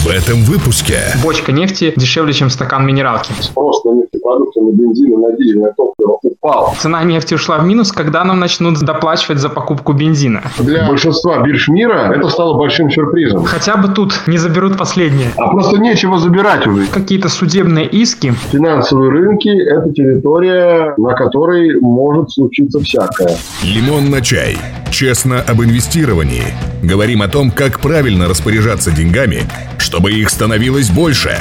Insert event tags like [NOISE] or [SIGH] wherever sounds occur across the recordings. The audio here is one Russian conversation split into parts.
В этом выпуске. Бочка нефти дешевле, чем стакан минералки. Спрос на нефтепродукты, на бензин и на дизельное топливо упал. Цена нефти ушла в минус, когда нам начнут доплачивать за покупку бензина. Для большинства бирж мира это стало большим сюрпризом. Хотя бы тут не заберут последнее. А просто нечего забирать уже. Какие-то судебные иски. Финансовые рынки – это территория, на которой может случиться всякое. Лимон на чай. Честно об инвестировании. Говорим о том, как правильно распоряжаться деньгами, чтобы их становилось больше.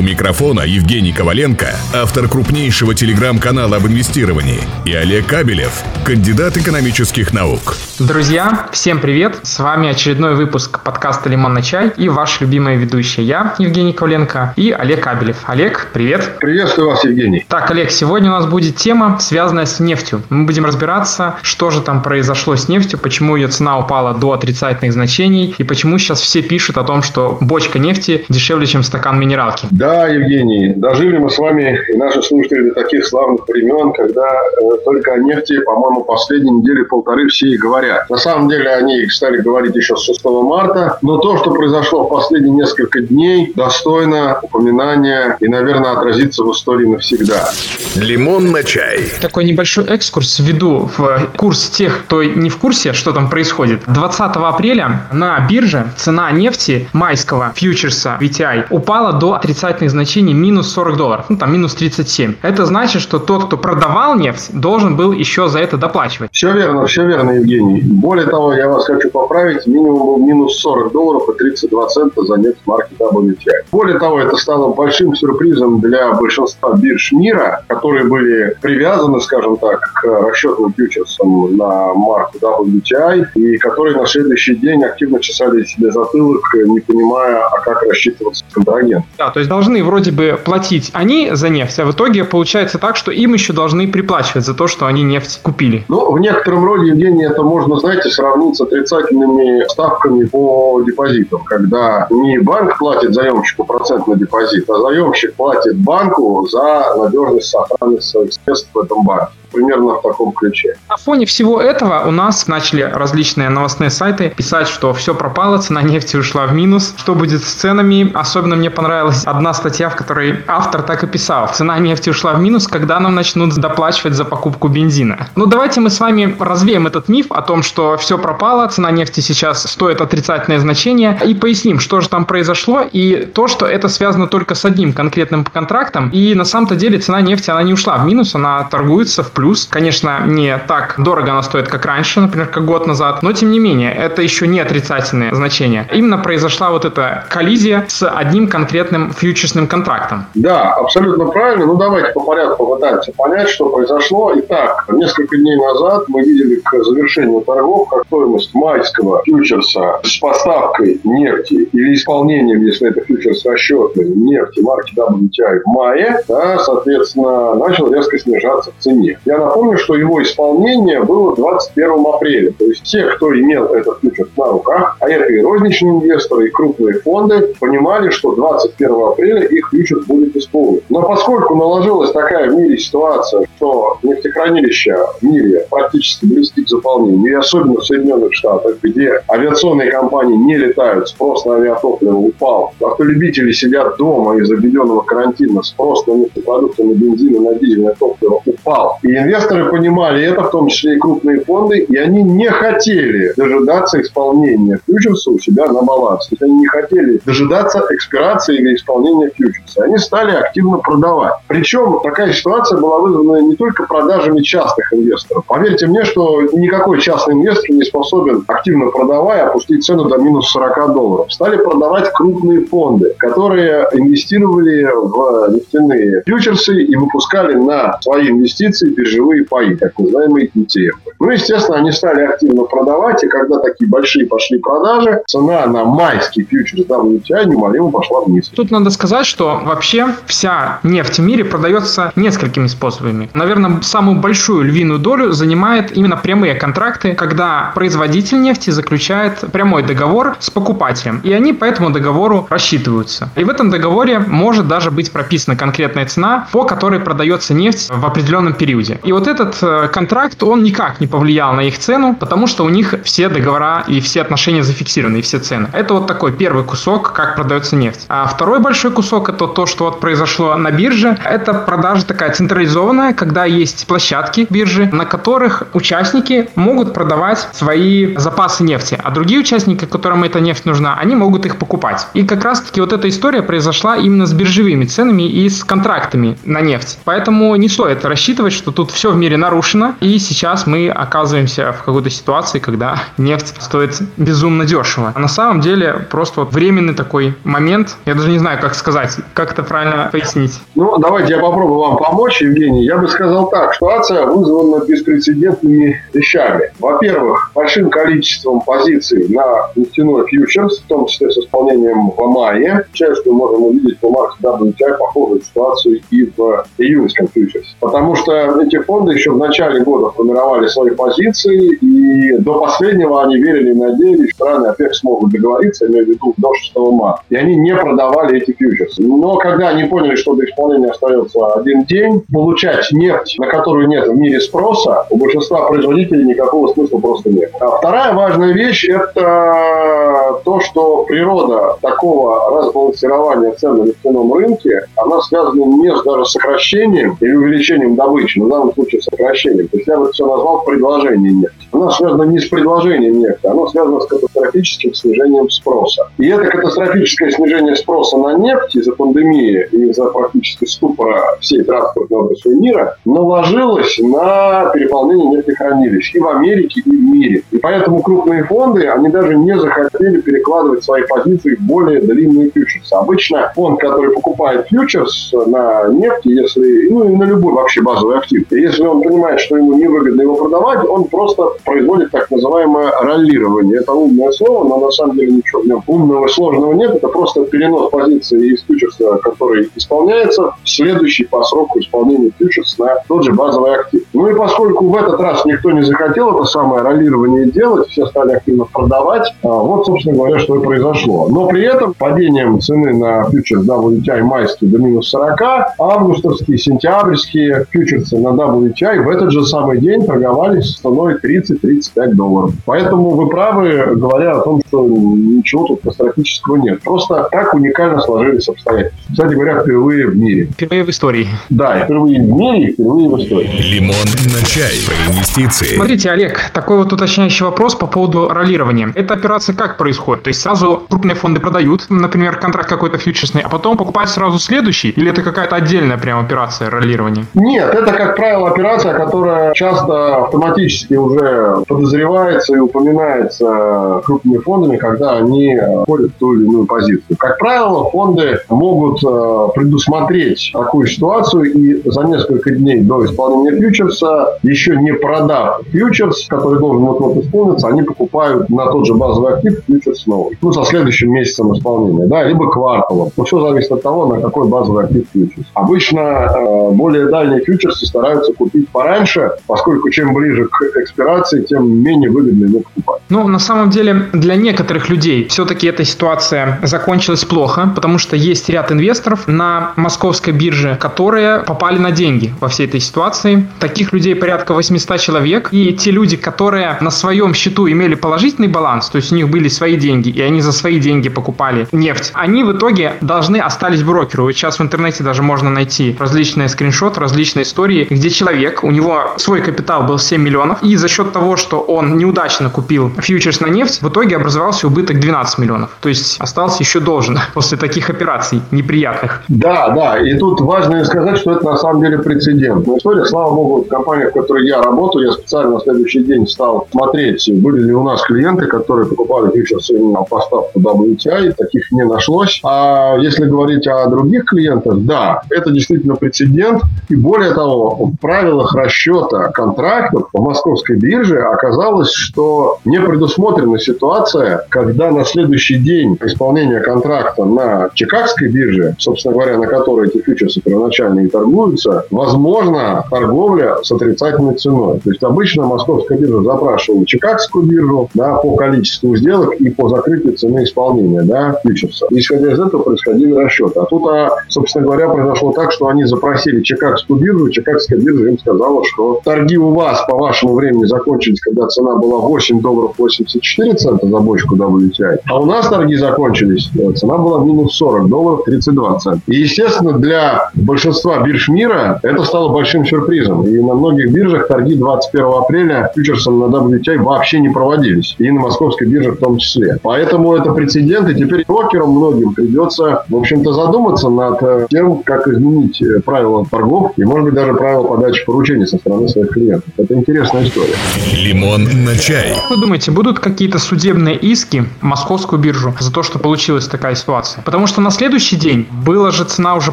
У микрофона Евгений Коваленко, автор крупнейшего телеграм-канала об инвестировании, и Олег Кабелев, кандидат экономических наук. Друзья, всем привет! С вами очередной выпуск подкаста «Лимон на чай» и ваш любимый ведущий я, Евгений Коваленко, и Олег Кабелев. Олег, привет! Приветствую вас, Евгений. Так, Олег, сегодня у нас будет тема, связанная с нефтью. Мы будем разбираться, что же там произошло с нефтью, почему ее цена упала до отрицательных значений, и почему сейчас все пишут о том, что бочка нефти дешевле, чем стакан минералки. Да, Евгений, дожили мы с вами и наши слушатели до таких славных времен, когда э, только о нефти, по-моему, последние недели полторы все и говорят. На самом деле они стали говорить еще с 6 марта, но то, что произошло в последние несколько дней, достойно упоминания и, наверное, отразится в истории навсегда. Лимон на чай. Такой небольшой экскурс введу в курс тех, кто не в курсе, что там происходит. 20 апреля на бирже цена нефти майского фьючерса VTI упала до отрицательных значений минус 40 долларов, ну там минус 37. Это значит, что тот, кто продавал нефть, должен был еще за это доплачивать. Все верно, все верно, Евгений. Более того, я вас хочу поправить, минимум был минус 40 долларов и 32 цента за нефть марки WTI. Более того, это стало большим сюрпризом для большинства бирж мира, которые были привязаны, скажем так, к расчетным фьючерсам на марку WTI, и которые на следующий день активно чесали себе затылок, не понимая, а как рассчитываться с контрагентом. Да, то есть должны вроде бы платить они за нефть, а в итоге получается так, что им еще должны приплачивать за то, что они нефть купили. Ну, в некотором роде, Евгений, это можно, знаете, сравнить с отрицательными ставками по депозитам, когда не банк платит заемщику процент на депозит, а заемщик платит банку за надежность сохранности своих средств в этом банке примерно в таком ключе. На фоне всего этого у нас начали различные новостные сайты писать, что все пропало, цена нефти ушла в минус. Что будет с ценами? Особенно мне понравилась одна статья, в которой автор так и писал. Цена нефти ушла в минус, когда нам начнут доплачивать за покупку бензина. Ну давайте мы с вами развеем этот миф о том, что все пропало, цена нефти сейчас стоит отрицательное значение и поясним, что же там произошло и то, что это связано только с одним конкретным контрактом. И на самом-то деле цена нефти, она не ушла в минус, она торгуется в плюс. Конечно, не так дорого она стоит, как раньше, например, как год назад, но тем не менее, это еще не отрицательное значение. Именно произошла вот эта коллизия с одним конкретным фьючерсным контрактом. Да, абсолютно правильно. Ну, давайте по порядку попытаемся понять, что произошло. Итак, несколько дней назад мы видели к завершению торгов, как стоимость майского фьючерса с поставкой нефти или исполнением, если это фьючерс расчетный, нефти марки WTI в мае, да, соответственно, начал резко снижаться в цене. Я напомню, что его исполнение было 21 апреля. То есть те, кто имел этот фьючерс на руках, а это и розничные инвесторы, и крупные фонды, понимали, что 21 апреля их фьючерс будет исполнен. Но поскольку наложилась такая в мире ситуация, что нефтехранилища в мире практически близки к заполнению, и особенно в Соединенных Штатах, где авиационные компании не летают, спрос на авиатопливо упал, автолюбители сидят дома из-за введенного карантина, спрос на нефтепродукты, на бензин и на дизельное топливо упал. И инвесторы понимали это, в том числе и крупные фонды, и они не хотели дожидаться исполнения фьючерса у себя на баланс. То есть они не хотели дожидаться экспирации или исполнения фьючерса. Они стали активно продавать. Причем такая ситуация была вызвана не только продажами частных инвесторов. Поверьте мне, что никакой частный инвестор не способен, активно продавая, опустить цену до минус 40 долларов. Стали продавать крупные фонды, которые инвестировали в нефтяные фьючерсы и выпускали на свои инвестиции биржевые паи, так называемые ETF. Ну, естественно, они стали активно продавать, и когда такие большие пошли продажи, цена на майский фьючерс WTI неумолимо пошла вниз. Тут надо сказать, что вообще вся нефть в мире продается несколькими способами. Наверное, самую большую львиную долю занимает именно прямые контракты, когда производитель нефти заключает прямой договор с покупателем, и они по этому договору рассчитываются. И в этом договоре может даже быть прописана конкретная цена, по которой продается нефть в определенном периоде. И вот этот э, контракт, он никак не повлиял на их цену, потому что у них все договора и все отношения зафиксированы, и все цены. Это вот такой первый кусок, как продается нефть. А второй большой кусок это то, что вот произошло на бирже. Это продажа такая централизованная, когда есть площадки биржи, на которых участники могут продавать свои запасы нефти, а другие участники, которым эта нефть нужна, они могут их покупать. И как раз-таки вот эта история произошла именно с биржевыми ценами и с контрактами на нефть. Поэтому не стоит рассчитывать, что тут все в мире нарушено, и сейчас мы оказываемся в какой-то ситуации, когда нефть стоит безумно дешево. А на самом деле просто вот временный такой момент, я даже не знаю, как сказать, как это правильно пояснить. Ну, давайте я попробую вам помочь, Евгений. Я бы сказал так, ситуация вызвана беспрецедентными вещами. Во-первых, большим количеством позиций на нефтяной фьючерс, в том числе с исполнением в мае. Сейчас мы можем увидеть по Маркс WTI похожую ситуацию и в июньском фьючерсе. Потому что эти фонды еще в начале года формировали свои позиции, и до последнего они верили и надеялись, что рано опять смогут договориться, имею в виду до 6 марта. И они не продавали эти фьючерсы. Но когда они поняли, что до исполнения остается один день, получать нефть, на которую нет в мире спроса, у большинства производителей никакого смысла просто нет. А вторая важная вещь – это то, что природа такого разбалансирования цен на нефтяном рынке, она связана не с даже сокращением или увеличением добычи, но данном случае сокращением. То есть я бы все назвал предложением нефти. Она связана не с предложением нефти, она связана с катастрофическим снижением спроса. И это катастрофическое снижение спроса на нефть из-за пандемии и из-за практически ступора всей транспортной отрасли мира наложилось на переполнение нефтехранилищ и в Америке, и в мире. И поэтому крупные фонды, они даже не захотели перекладывать свои позиции в более длинные фьючерсы. Обычно фонд, который покупает фьючерс на нефть, если, ну и на любой вообще базовый актив, если он понимает, что ему невыгодно его продавать, он просто производит так называемое роллирование. Это умное слово, но на самом деле ничего в нем умного и сложного нет. Это просто перенос позиции из фьючерса, который исполняется, в следующий по сроку исполнения фьючерс на тот же базовый актив. Ну и поскольку в этот раз никто не захотел это самое роллирование делать, все стали активно продавать, а, вот, собственно говоря, что и произошло. Но при этом падением цены на фьючерс WTI майский до минус 40, августовские, сентябрьские фьючерсы на WTI в этот же самый день торговались с ценой 30-35 долларов. Поэтому вы правы, говоря о том, что ничего тут катастрофического нет. Просто так уникально сложились обстоятельства. Кстати говоря, впервые в мире. Впервые в истории. Да, впервые в мире, впервые в истории. Лимон на чай. Про инвестиции. Смотрите, Олег, такой вот уточняющий вопрос по поводу роллирования. Эта операция как происходит? То есть сразу крупные фонды продают, например, контракт какой-то фьючерсный, а потом покупают сразу следующий? Или это какая-то отдельная прям операция роллирования? Нет, это, как правило, операция, которая часто автоматически уже подозревается и упоминается крупными фондами, когда они входят в ту или иную позицию. Как правило, фонды могут э, предусмотреть такую ситуацию и за несколько дней до исполнения фьючерса, еще не продав фьючерс, который должен вот-вот исполниться, они покупают на тот же базовый актив фьючерс новый. Ну, со следующим месяцем исполнения, да, либо кварталом. Ну, все зависит от того, на какой базовый актив фьючерс. Обычно э, более дальние фьючерсы стараются купить пораньше, поскольку чем ближе к экспирации, тем менее выгодно его покупать. Ну, на самом деле, для некоторых людей все-таки эта ситуация закончилась плохо, потому что есть ряд инвесторов на московской бирже, которые попали на деньги во всей этой ситуации. Таких людей порядка 800 человек. И те люди, которые на своем счету имели положительный баланс, то есть у них были свои деньги, и они за свои деньги покупали нефть, они в итоге должны остались брокеру. Вот сейчас в интернете даже можно найти различные скриншоты, различные истории, где человек, у него свой капитал был 7 миллионов, и за счет того, что он неудачно купил фьючерс на нефть, в итоге образовался убыток 12 миллионов. То есть остался еще должен [LAUGHS] после таких операций неприятных. Да, да, и тут важно сказать, что это на самом деле прецедент. Но история, слава богу, в компании, в которой я работаю, я специально на следующий день стал смотреть, были ли у нас клиенты, которые покупали фьючерсы на поставку WTI, таких не нашлось. А если говорить о других клиентах, да, это действительно прецедент. И более того, правилах расчета контрактов по московской бирже оказалось, что не предусмотрена ситуация, когда на следующий день исполнения контракта на Чикагской бирже, собственно говоря, на которой эти фьючерсы первоначально и торгуются, возможно торговля с отрицательной ценой. То есть обычно московская биржа запрашивает Чикагскую биржу да, по количеству сделок и по закрытию цены исполнения да, фьючерса. Исходя из этого происходили расчеты. А тут, а, собственно говоря, произошло так, что они запросили Чикагскую биржу, Чикагская биржа им сказала, что торги у вас по вашему времени закончились, когда цена была 8 долларов 84 цента за бочку WTI, а у нас торги закончились, э, цена была минус 40 долларов 32 цента. И, естественно, для большинства бирж мира это стало большим сюрпризом. И на многих биржах торги 21 апреля фьючерсом на WTI вообще не проводились. И на московской бирже в том числе. Поэтому это прецедент, и теперь брокерам многим придется, в общем-то, задуматься над э, тем, как изменить э, правила торгов и, может быть, даже правила подачи поручений со стороны своих клиентов. Это интересная история. Лимон на чай. Вы думаете, будут какие-то судебные иски московскую биржу за то, что получилась такая ситуация? Потому что на следующий день была же цена уже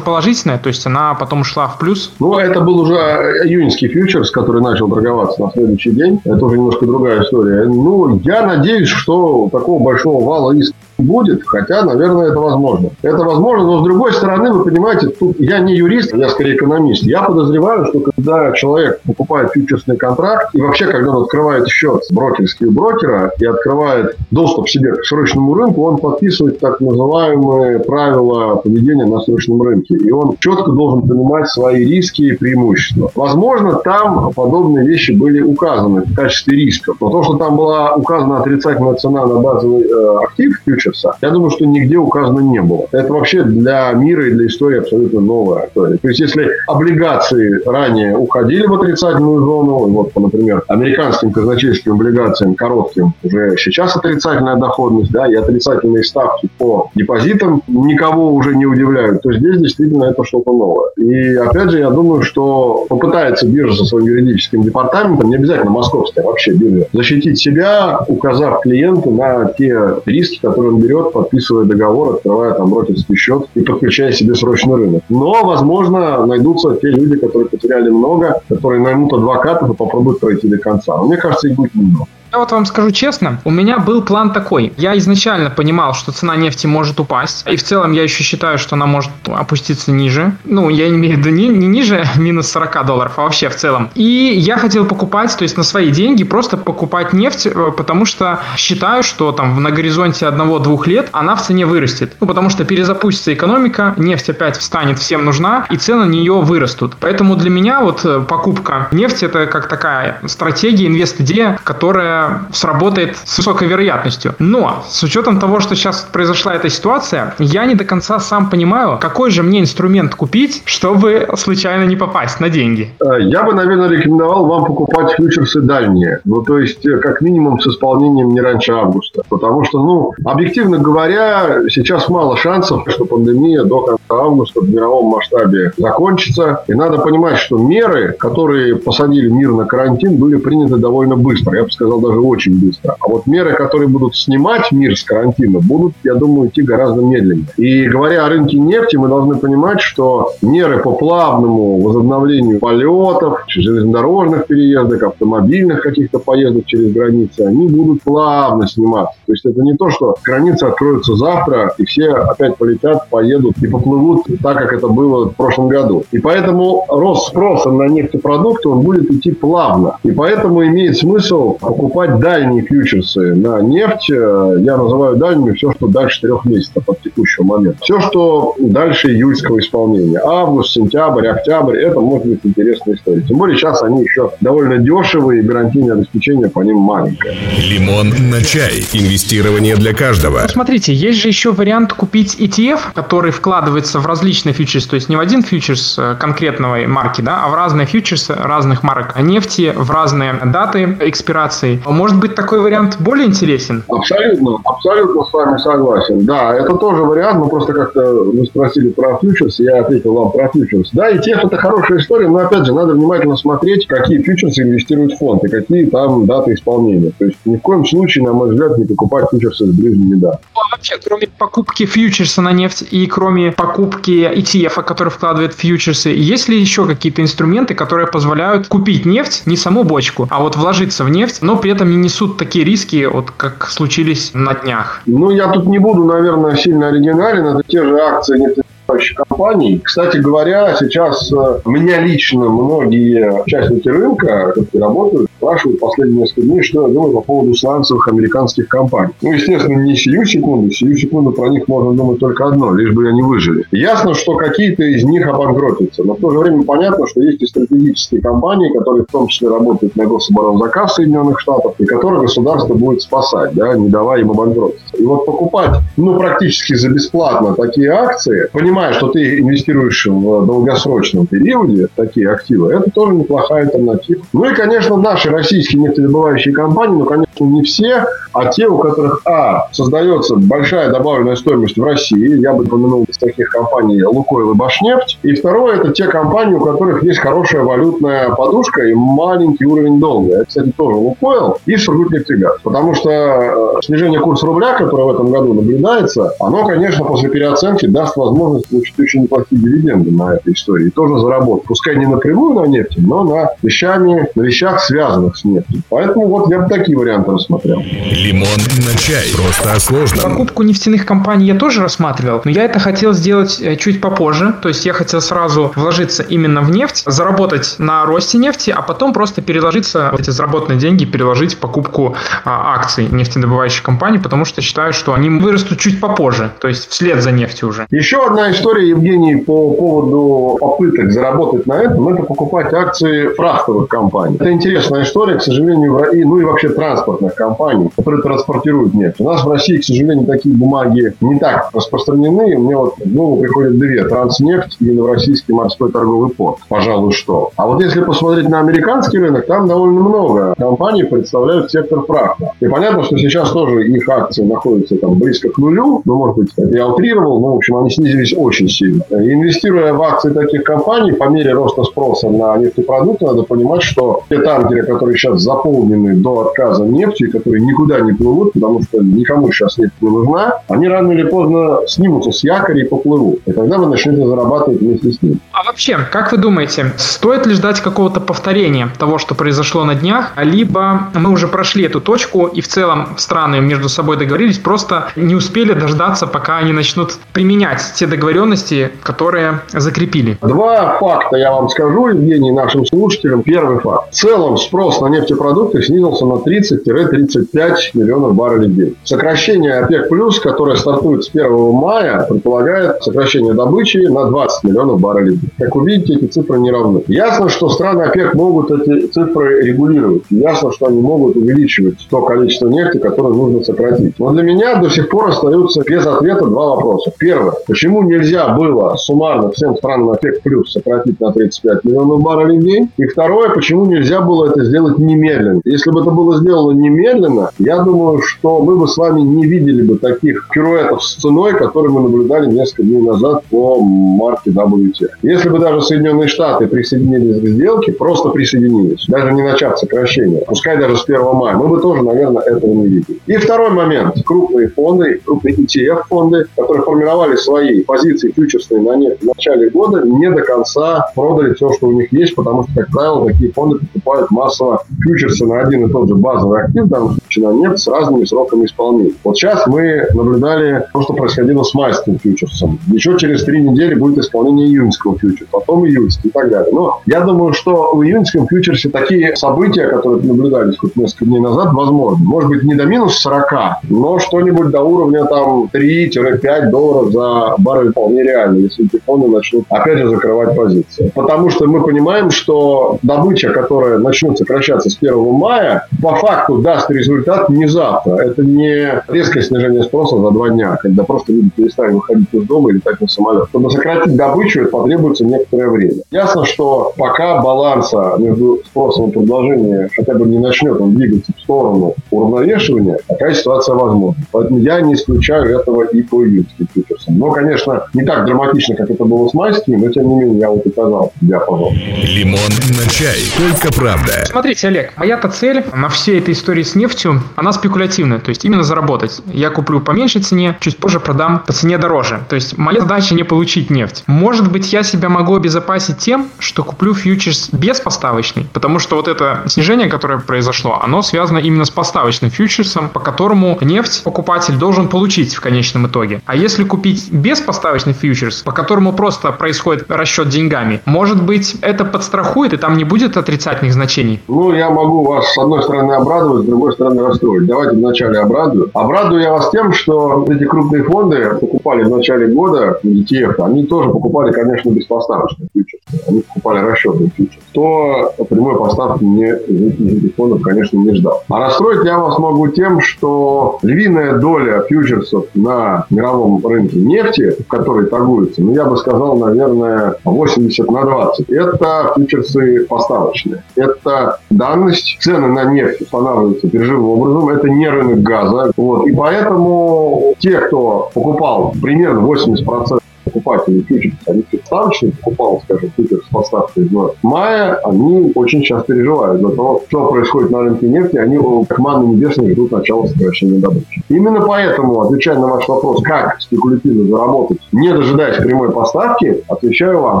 положительная, то есть она потом ушла в плюс. Ну, это был уже июньский фьючерс, который начал торговаться на следующий день. Это уже немножко другая история. Ну, я надеюсь, что такого большого вала иск будет, хотя, наверное, это возможно. Это возможно, но с другой стороны, вы понимаете, тут я не юрист, я скорее экономист. Я подозреваю, что когда человек покупает фьючерсный контракт, и вообще, когда он открывает счет брокерский у брокера и открывает доступ себе к срочному рынку, он подписывает так называемые правила поведения на срочном рынке. И он четко должен понимать свои риски и преимущества. Возможно, там подобные вещи были указаны в качестве рисков. Но то, что там была указана отрицательная цена на базовый э, актив фьючерс, часа. Я думаю, что нигде указано не было. Это вообще для мира и для истории абсолютно новая история. То есть, если облигации ранее уходили в отрицательную зону, вот, например, американским казначейским облигациям коротким уже сейчас отрицательная доходность, да, и отрицательные ставки по депозитам никого уже не удивляют, то здесь действительно это что-то новое. И опять же, я думаю, что попытается биржа со своим юридическим департаментом, не обязательно московская, вообще биржа, защитить себя, указав клиенту на те риски, которые он берет, подписывая договор, открывая там брокерский счет и подключая себе срочный рынок. Но, возможно, найдутся те люди, которые потеряли много, которые наймут адвокатов и попробуют пройти до конца. Но мне кажется, их будет немного. Я вот вам скажу честно, у меня был план такой. Я изначально понимал, что цена нефти может упасть. И в целом я еще считаю, что она может опуститься ниже. Ну, я имею в виду не, не ниже [LAUGHS] минус 40 долларов, а вообще в целом. И я хотел покупать, то есть на свои деньги, просто покупать нефть, э, потому что считаю, что там на горизонте одного-двух лет она в цене вырастет. Ну, потому что перезапустится экономика, нефть опять станет всем нужна, и цены на нее вырастут. Поэтому для меня вот э, покупка нефти это как такая стратегия, инвест-идея, которая сработает с высокой вероятностью. Но с учетом того, что сейчас произошла эта ситуация, я не до конца сам понимаю, какой же мне инструмент купить, чтобы случайно не попасть на деньги. Э, я бы, наверное, рекомендовал вам покупать фьючерсы дальние. Ну, то есть, э, как минимум, с исполнением не раньше августа. Потому что, ну, объективно говоря, сейчас мало шансов, что пандемия до конца августа в мировом масштабе закончится. И надо понимать, что меры, которые посадили мир на карантин, были приняты довольно быстро. Я бы сказал, даже очень быстро. А вот меры, которые будут снимать мир с карантина, будут, я думаю, идти гораздо медленнее. И говоря о рынке нефти, мы должны понимать, что меры по плавному возобновлению полетов, железнодорожных переездок, автомобильных каких-то поездок через границы, они будут плавно сниматься. То есть это не то, что границы откроются завтра, и все опять полетят, поедут и поплывут так, как это было в прошлом году. И поэтому рост спроса на нефтепродукты, он будет идти плавно. И поэтому имеет смысл покупать покупать дальние фьючерсы на нефть. Э, я называю дальними все, что дальше трех месяцев от текущего момента. Все, что дальше июльского исполнения. Август, сентябрь, октябрь, это может быть интересная история. Тем более сейчас они еще довольно дешевые, и гарантийное обеспечение по ним маленькое. Лимон на чай. Инвестирование для каждого. Ну, смотрите, есть же еще вариант купить ETF, который вкладывается в различные фьючерсы, то есть не в один фьючерс э, конкретной марки, да, а в разные фьючерсы разных марок нефти, в разные даты экспирации. Может быть, такой вариант более интересен? Абсолютно, абсолютно с вами согласен. Да, это тоже вариант, но просто как-то вы спросили про фьючерс, я ответил вам про фьючерс. Да, и тех это хорошая история, но опять же, надо внимательно смотреть, какие фьючерсы инвестирует фонд и какие там даты исполнения. То есть ни в коем случае, на мой взгляд, не покупать фьючерсы с ближними датами. Ну, а вообще, кроме покупки фьючерса на нефть и кроме покупки ETF, который вкладывает фьючерсы, есть ли еще какие-то инструменты, которые позволяют купить нефть, не саму бочку, а вот вложиться в нефть, но при этом не несут такие риски, вот как случились на днях? Ну, я тут не буду, наверное, сильно оригинален. Это те же акции нефтедобывающих компаний. Кстати говоря, сейчас э, меня лично многие участники рынка, которые работают спрашивают последние несколько дней, что я думаю по поводу сланцевых американских компаний. Ну, естественно, не сию секунду. Сию секунду про них можно думать только одно, лишь бы они выжили. Ясно, что какие-то из них обанкротятся, но в то же время понятно, что есть и стратегические компании, которые в том числе работают на гособоронзаказ Соединенных Штатов, и которые государство будет спасать, да, не давая им обанкротиться. И вот покупать, ну, практически за бесплатно такие акции, понимая, что ты инвестируешь в долгосрочном периоде такие активы, это тоже неплохая альтернатива. Ну и, конечно, наши российские нефтедобывающие компании, ну, конечно, не все, а те, у которых, а, создается большая добавленная стоимость в России, я бы упомянул из таких компаний Лукойл и Башнефть, и второе, это те компании, у которых есть хорошая валютная подушка и маленький уровень долга. Это, кстати, тоже Лукойл и Сургутнефтегаз. Потому что э, снижение курса рубля, которое в этом году наблюдается, оно, конечно, после переоценки даст возможность получить очень неплохие дивиденды на этой истории. И тоже заработать. Пускай не напрямую на нефти, но на вещами, на вещах, связанных с нефтью. Поэтому вот я бы такие варианты рассмотрел. Лимон на чай. Просто о сложном. Покупку нефтяных компаний я тоже рассматривал, но я это хотел сделать э, чуть попозже. То есть я хотел сразу вложиться именно в нефть, заработать на росте нефти, а потом просто переложиться, эти заработанные деньги переложить в покупку а, акций нефтедобывающих компаний, потому что считаю, что они вырастут чуть попозже, то есть вслед за нефтью уже. Еще одна история, Евгений, по поводу попыток заработать на этом, это покупать акции фрахтовых компаний. Это интересная история, к сожалению, России, ну и вообще транспортных компаний, которые транспортируют нефть. У нас в России, к сожалению, такие бумаги не так распространены. Мне вот в голову приходят две. Транснефть и Новороссийский морской торговый порт. Пожалуй, что. А вот если посмотреть на американский рынок, там довольно много компаний представляют сектор фрахта. И понятно, что сейчас тоже их акции находятся там близко к нулю. Ну, может быть, я утрировал, но, в общем, они снизились очень сильно. И инвестируя в акции таких компаний, по мере роста спроса на нефтепродукты, надо понимать, что те танкеры, которые сейчас заполнены до отказа нефтью, которые никуда не плывут, потому что никому сейчас нефть не нужна, они рано или поздно снимутся с якоря и поплывут. И тогда вы начнете зарабатывать вместе с ним. А вообще, как вы думаете, стоит ли ждать какого-то повторения того, что произошло на днях, либо мы уже прошли эту точку и в целом страны между собой договорились, просто не успели дождаться, пока они начнут применять те договоренности, которые закрепили? Два факта я вам скажу, Евгений, нашим слушателям. Первый факт. В целом спрос на нефтепродукты снизился на 30-35 миллионов баррелей в день. Сокращение ОПЕК+, которое стартует с 1 мая, предполагает сокращение добычи на 20 миллионов баррелей в день. Как вы видите, эти цифры не равны. Ясно, что страны ОПЕК могут эти цифры регулировать. Ясно, что они могут увеличивать то количество нефти, которое нужно сократить. Но для меня до сих пор остаются без ответа два вопроса. Первое. Почему нельзя было суммарно всем странам ОПЕК сократить на 35 миллионов баррелей в день? И второе. Почему нельзя было это сделать немедленно? Если бы это было сделано немедленно, я думаю, что мы бы с вами не видели бы таких пируэтов с ценой, которые мы наблюдали несколько дней назад по марке WT. Если бы даже Соединенные Штаты присоединились к сделке, просто присоединились, даже не начав сокращение, пускай даже с 1 мая, мы бы тоже, наверное, этого не видели. И второй момент. Крупные фонды, крупные ETF-фонды, которые формировали свои позиции фьючерсные на нефть в начале года, не до конца продали все, что у них есть, потому что, как правило, такие фонды покупают массово фьючерсы на один и тот же базовый актив, в данном на нефть, с разными сроками исполнения. Вот сейчас мы наблюдали то, что происходило с майским фьючерсом. Еще через три недели будет исполнение июньского фьючерса, потом июльский и так далее. Но я думаю, что в июньском фьючерсе такие события, которые наблюдались вот несколько дней назад, возможны. Может быть, не до минус 40, но что-нибудь до уровня там 3-5 долларов за баррель вполне реально, если фонды начнут опять же закрывать позиции. Потому что мы понимаем, что добыча, которая начнет сокращаться с 1 мая, по факту даст результат не завтра. Это не резкое снижение спроса за два дня, когда просто люди перестали выходить из дома или летать на самолет. Чтобы сократить добычу, это потребуется некоторое время. Ясно, что пока баланса между спросом и предложением хотя бы не начнет он двигаться в сторону уравновешивания, такая ситуация возможна. Поэтому я не исключаю этого и по июньским фьючерсам. Но, конечно, не так драматично, как это было с майскими, но тем не менее я вот указал диапазон. Лимон на чай. Только правда. Смотрите, Олег, моя-то цель на всей этой истории с нефтью, она спекулятивная, то есть именно заработать. Я куплю по меньшей цене, чуть позже продам по цене дороже. То есть моя задача не получить нефть. Может быть, я себя могу обезопасить тем, что куплю фьючерс без поставочной, потому что вот это снижение, которое произошло, оно связано именно с поставочным фьючерсом, по которому нефть покупатель должен получить в конечном итоге. А если купить без поставочный фьючерс, по которому просто происходит расчет деньгами, может быть, это подстрахует, и там не будет отрицательных значений Ну, я могу вас с одной стороны обрадовать, с другой стороны расстроить. Давайте вначале обрадую. Обрадую я вас тем, что эти крупные фонды покупали в начале года ETF. Они тоже покупали, конечно, беспоставочные фьючерсы. Они покупали расчетные фьючерсы. То прямой поставки не фондов, конечно, не ждал. А расстроить я вас могу тем, что львиная доля фьючерсов на мировом рынке нефти, в которой торгуется, ну, я бы сказал, наверное, 80 на 20. Это фьючерсы поставочные. Это данность. Цены на нефть устанавливаются биржевым образом. Это не рынок газа. Вот. И поэтому те, кто покупал примерно 80% покупатели фьючерс, они ставочные покупал, скажем, фьючерс с поставкой в мае, они очень сейчас переживают за то, что происходит на рынке нефти, они как манны небесные ждут начала сокращения добычи. Именно поэтому, отвечая на ваш вопрос, как спекулятивно заработать, не дожидаясь прямой поставки, отвечаю вам,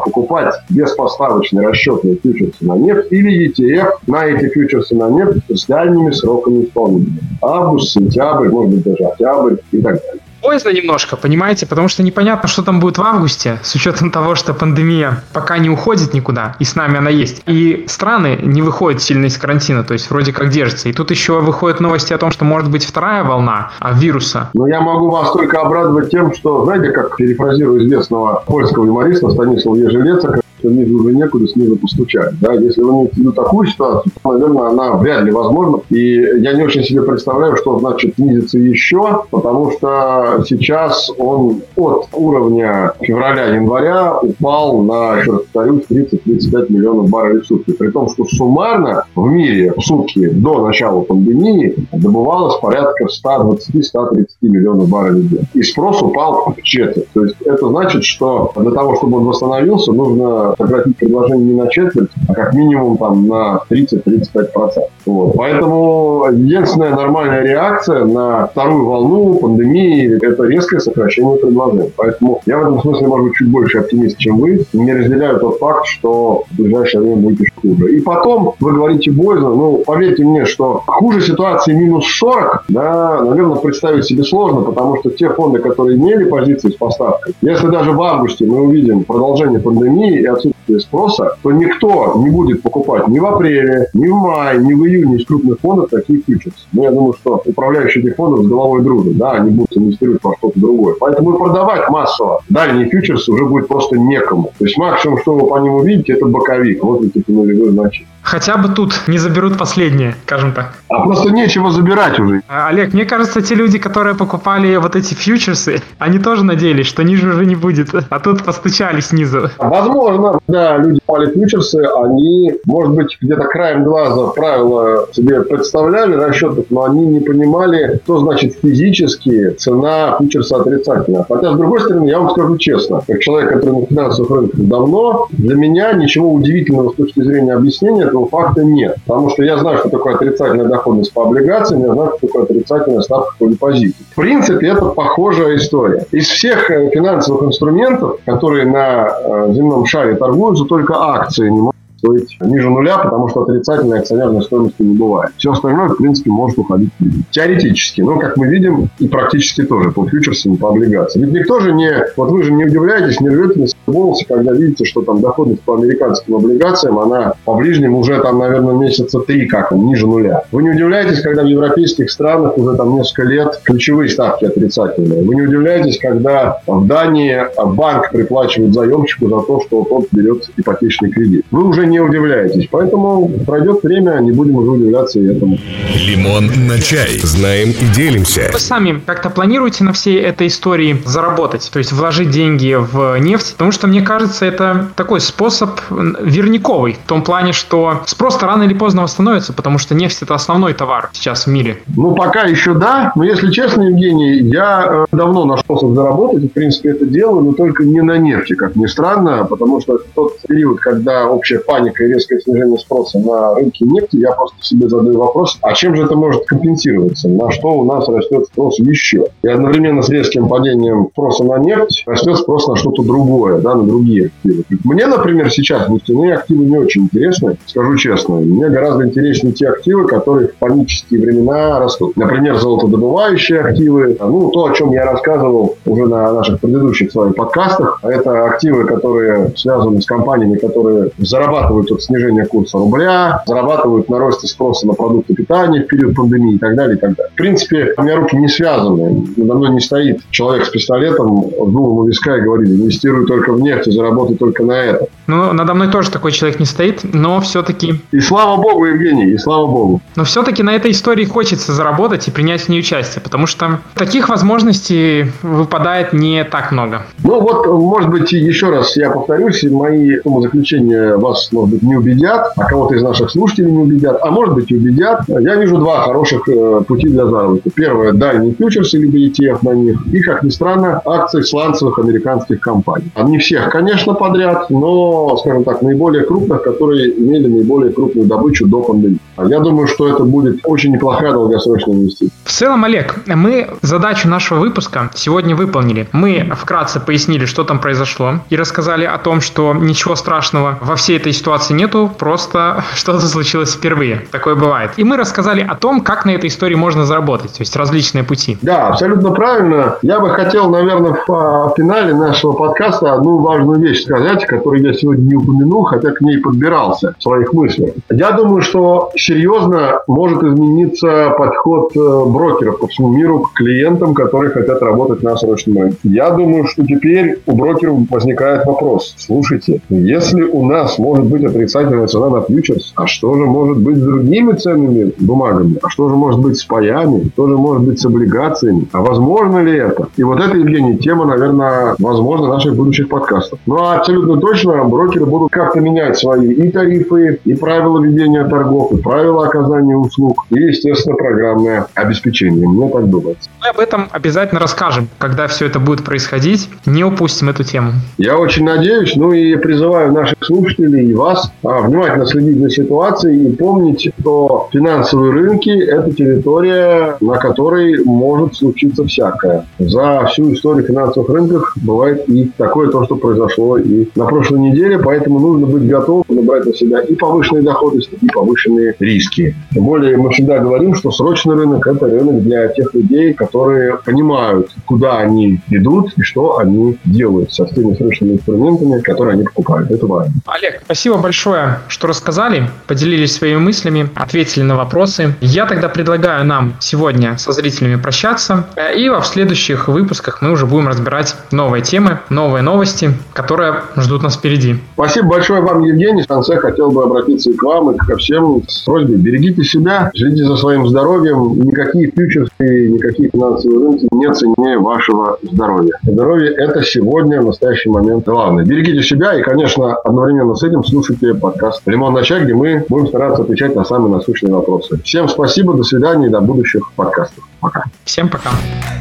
покупать беспоставочные расчетные фьючерсы на нефть или ETF на эти фьючерсы на нефть с дальними сроками исполнения. Август, сентябрь, может быть даже октябрь и так далее поздно немножко, понимаете, потому что непонятно, что там будет в августе, с учетом того, что пандемия пока не уходит никуда, и с нами она есть. И страны не выходят сильно из карантина, то есть вроде как держатся. И тут еще выходят новости о том, что может быть вторая волна вируса. Но я могу вас только обрадовать тем, что, знаете, как перефразирую известного польского юмориста Станислава Ежелеца, ниже уже некуда, снизу постучать. Да? Если вы имеете в виду такую ситуацию, то, наверное, она вряд ли возможна. И я не очень себе представляю, что значит снизиться еще, потому что сейчас он от уровня февраля-января упал на, еще раз повторюсь, 30-35 миллионов баррелей в сутки. При том, что суммарно в мире в сутки до начала пандемии добывалось порядка 120-130 миллионов баррелей в день. И спрос упал в четверть. То есть это значит, что для того, чтобы он восстановился, нужно сократить предложение не на четверть, а как минимум там на 30-35%. Вот. Поэтому единственная нормальная реакция на вторую волну пандемии – это резкое сокращение предложения. Поэтому я в этом смысле, может быть, чуть больше оптимист, чем вы. Не разделяю тот факт, что в ближайшее время будет еще хуже. И потом, вы говорите Бойза, ну, поверьте мне, что хуже ситуации минус 40, да, наверное, представить себе сложно, потому что те фонды, которые имели позиции с поставкой, если даже в августе мы увидим продолжение пандемии и отсутствие спроса, то никто не будет покупать ни в апреле, ни в мае, ни в июне из крупных фондов такие фьючерсы. Но я думаю, что управляющие этих фондов с головой дружат, да, они будут инвестировать во что-то другое. Поэтому и продавать массово дальние фьючерсы уже будет просто некому. То есть максимум, что вы по ним увидите, это боковик. Вот эти нулевые значения. Хотя бы тут не заберут последнее, скажем так. А просто нечего забирать уже. А, Олег, мне кажется, те люди, которые покупали вот эти фьючерсы, они тоже надеялись, что ниже уже не будет. А тут постучали снизу. Возможно, да, люди покупали фьючерсы, они, может быть, где-то краем глаза правила себе представляли расчетов, но они не понимали, что значит физически цена фьючерса отрицательная. Хотя, с другой стороны, я вам скажу честно, как человек, который на финансовых рынках давно, для меня ничего удивительного с точки зрения объяснения этого факта нет. Потому что я знаю, что такое отрицательная доходность по облигациям, я знаю, что такое отрицательная ставка по депозиту. В принципе, это похожая история. Из всех э, финансовых инструментов, которые на э, земном шаре торгуются, только акции не могут стоить ниже нуля, потому что отрицательной акционерной стоимости не бывает. Все остальное, в принципе, может уходить Теоретически, но, как мы видим, и практически тоже по фьючерсам, по облигациям. Ведь никто же не... Вот вы же не удивляетесь, не рвете волосы, когда видите, что там доходность по американским облигациям, она по ближнему уже там, наверное, месяца три как ниже нуля. Вы не удивляетесь, когда в европейских странах уже там несколько лет ключевые ставки отрицательные. Вы не удивляетесь, когда в Дании банк приплачивает заемщику за то, что тот берет ипотечный кредит. Вы уже не удивляетесь. Поэтому пройдет время, не будем уже удивляться этому. Лимон на чай. Знаем и делимся. Вы сами как-то планируете на всей этой истории заработать, то есть вложить деньги в нефть? Потому что, мне кажется, это такой способ верниковый, в том плане, что спрос рано или поздно восстановится, потому что нефть – это основной товар сейчас в мире. Ну, пока еще да, но если честно, Евгений, я э, давно наш способ заработать, в принципе, это делаю, но только не на нефти, как ни странно, потому что тот период, когда общая паника и резкое снижение спроса на рынке нефти, я просто себе задаю вопрос, а чем же это может компенсироваться? На что у нас растет спрос еще? И одновременно с резким падением спроса на нефть растет спрос на что-то другое. Да, на другие активы. Мне, например, сейчас нефтяные активы не очень интересны, скажу честно. Мне гораздо интереснее те активы, которые в панические времена растут. Например, золотодобывающие активы. Ну, то, о чем я рассказывал уже на наших предыдущих с вами подкастах. Это активы, которые связаны с компаниями, которые зарабатывают от снижения курса рубля, зарабатывают на росте спроса на продукты питания в период пандемии и так далее, и так далее. В принципе, у меня руки не связаны. Надо мной не стоит человек с пистолетом в у виска и говорит, инвестируй только в нефть и заработай только на это. Ну, надо мной тоже такой человек не стоит, но все-таки... И слава богу, Евгений, и слава богу. Но все-таки на этой истории хочется заработать и принять в ней участие, потому что таких возможностей выпадает не так много. Ну вот, может быть, еще раз я повторюсь, мои заключения вас, может быть, не убедят, а кого-то из наших слушателей не убедят, а может быть, убедят. Я вижу два хороших э, пути для заработка. Первое, дальние фьючерсы, либо ETF на них, и, как ни странно, акции сланцевых американских компаний. Не всех, конечно, подряд, но скажем так, наиболее крупных, которые имели наиболее крупную добычу до пандемии. Я думаю, что это будет очень неплохая долгосрочная инвестиция. В целом, Олег, мы задачу нашего выпуска сегодня выполнили. Мы вкратце пояснили, что там произошло, и рассказали о том, что ничего страшного во всей этой ситуации нету, просто [LAUGHS] что-то случилось впервые. Такое бывает. И мы рассказали о том, как на этой истории можно заработать, то есть различные пути. Да, абсолютно правильно. Я бы хотел, наверное, в финале нашего подкаста одну важную вещь сказать, которую я сегодня не упомянул, хотя к ней подбирался в своих мыслях. Я думаю, что серьезно может измениться подход э, брокеров по всему миру к клиентам, которые хотят работать на срочном рынке. Я думаю, что теперь у брокеров возникает вопрос. Слушайте, если у нас может быть отрицательная цена на фьючерс, а что же может быть с другими ценными бумагами? А что же может быть с паями? Что же может быть с облигациями? А возможно ли это? И вот это, Евгений, тема, наверное, возможно, наших будущих подкастов. Ну, а абсолютно точно брокеры будут как-то менять свои и тарифы, и правила ведения торгов, и правила оказания услуг, и, естественно, программное обеспечение. Мне так думается. Мы об этом обязательно расскажем, когда все это будет происходить. Не упустим эту тему. Я очень надеюсь, ну и призываю наших слушателей и вас а, внимательно следить за ситуацией и помнить, что финансовые рынки – это территория, на которой может случиться всякое. За всю историю финансовых рынков бывает и такое то, что произошло и на прошлой неделе, поэтому нужно быть готовым набрать на себя и повышенные доходности, и повышенные риски. Тем более мы всегда говорим, что срочный рынок – это рынок для тех людей, которые понимают, куда они идут и что они делают со теми срочными инструментами, которые они покупают. Это важно. Олег, спасибо большое, что рассказали, поделились своими мыслями, ответили на вопросы. Я тогда предлагаю нам сегодня со зрителями прощаться, и в следующих выпусках мы уже будем разбирать новые темы, новые новости, которые ждут нас впереди. Спасибо большое вам, Евгений. В конце хотел бы обратиться и к вам, и ко всем с просьбой. Берегите себя, следите за своим здоровьем. Никакие фьючерсы, никакие финансовые рынки не ценнее вашего здоровья. Здоровье – это сегодня, в настоящий момент главное. Берегите себя и, конечно, одновременно с этим слушайте подкаст «Лимон на чай», где мы будем стараться отвечать на самые насущные вопросы. Всем спасибо, до свидания и до будущих подкастов. Пока. Всем пока.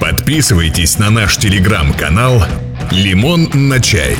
Подписывайтесь на наш телеграм-канал «Лимон на чай».